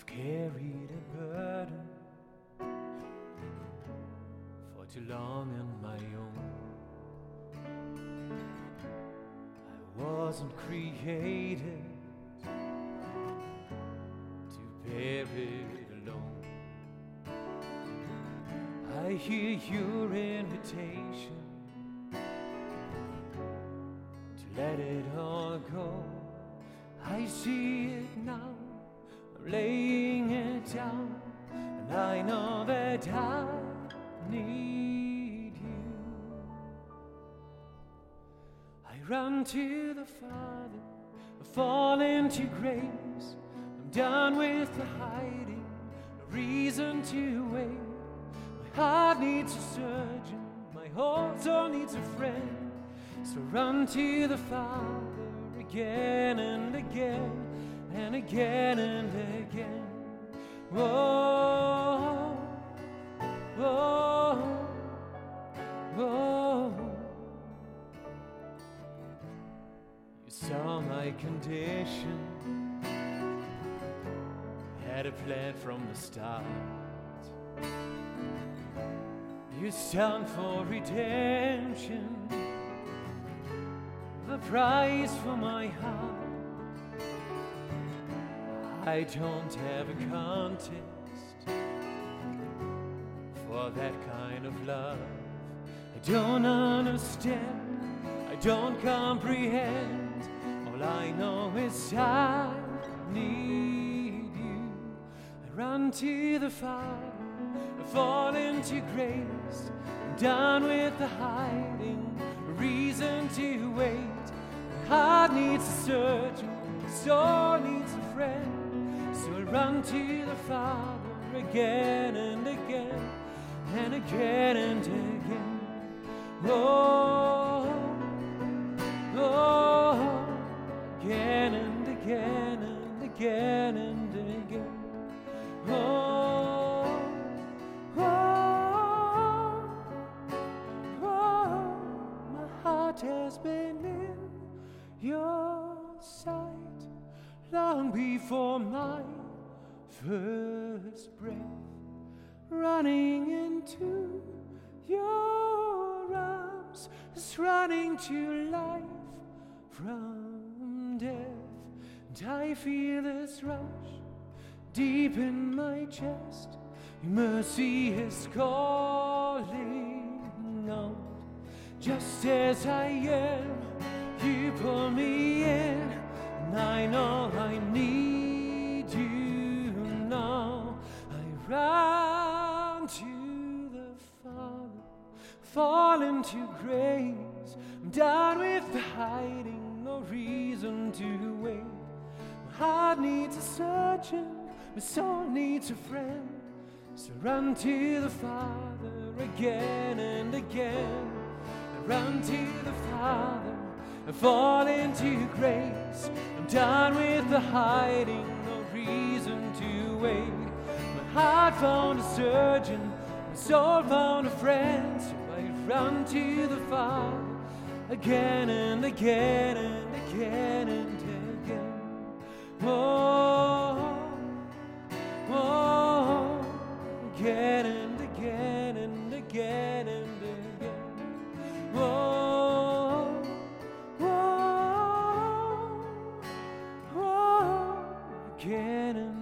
I've carried a burden for too long on my own. I wasn't created to bear it alone. I hear your invitation to let it all go. I see it now, laying it down, and I know that I need you. I run to the Father, I fall into grace. I'm done with the hiding, no reason to wait. My heart needs a surgeon, my whole soul needs a friend. So run to the Father again and again and again and again. Whoa, whoa, whoa. You saw my condition, had a plan from the start. You stand for redemption the price for my heart. I don't have a contest for that kind of love. I don't understand, I don't comprehend. All I know is I need you. I run to the fire, I fall into grace. I'm done with the hiding, reason to wait. My heart needs a surgeon, soul needs a friend. Run to the Father again and again and again and again. Oh, oh, again and again and again and again. Oh, oh, oh, my heart has been in your sight long before my first breath, running into your arms, is running to life from death. And I feel this rush deep in my chest. Your mercy is calling out. Just as I am, you pull me in, fall into grace. I'm done with the hiding, no reason to wait. My heart needs a surgeon, my soul needs a friend. So run to the Father again and again. I run to the Father, I fall into grace. I'm done with the hiding, no reason to wait. My heart found a surgeon, my soul found a friend. So run to the Father again and again and again and again. Oh, oh, again and again and again and again. Oh, oh, oh, again and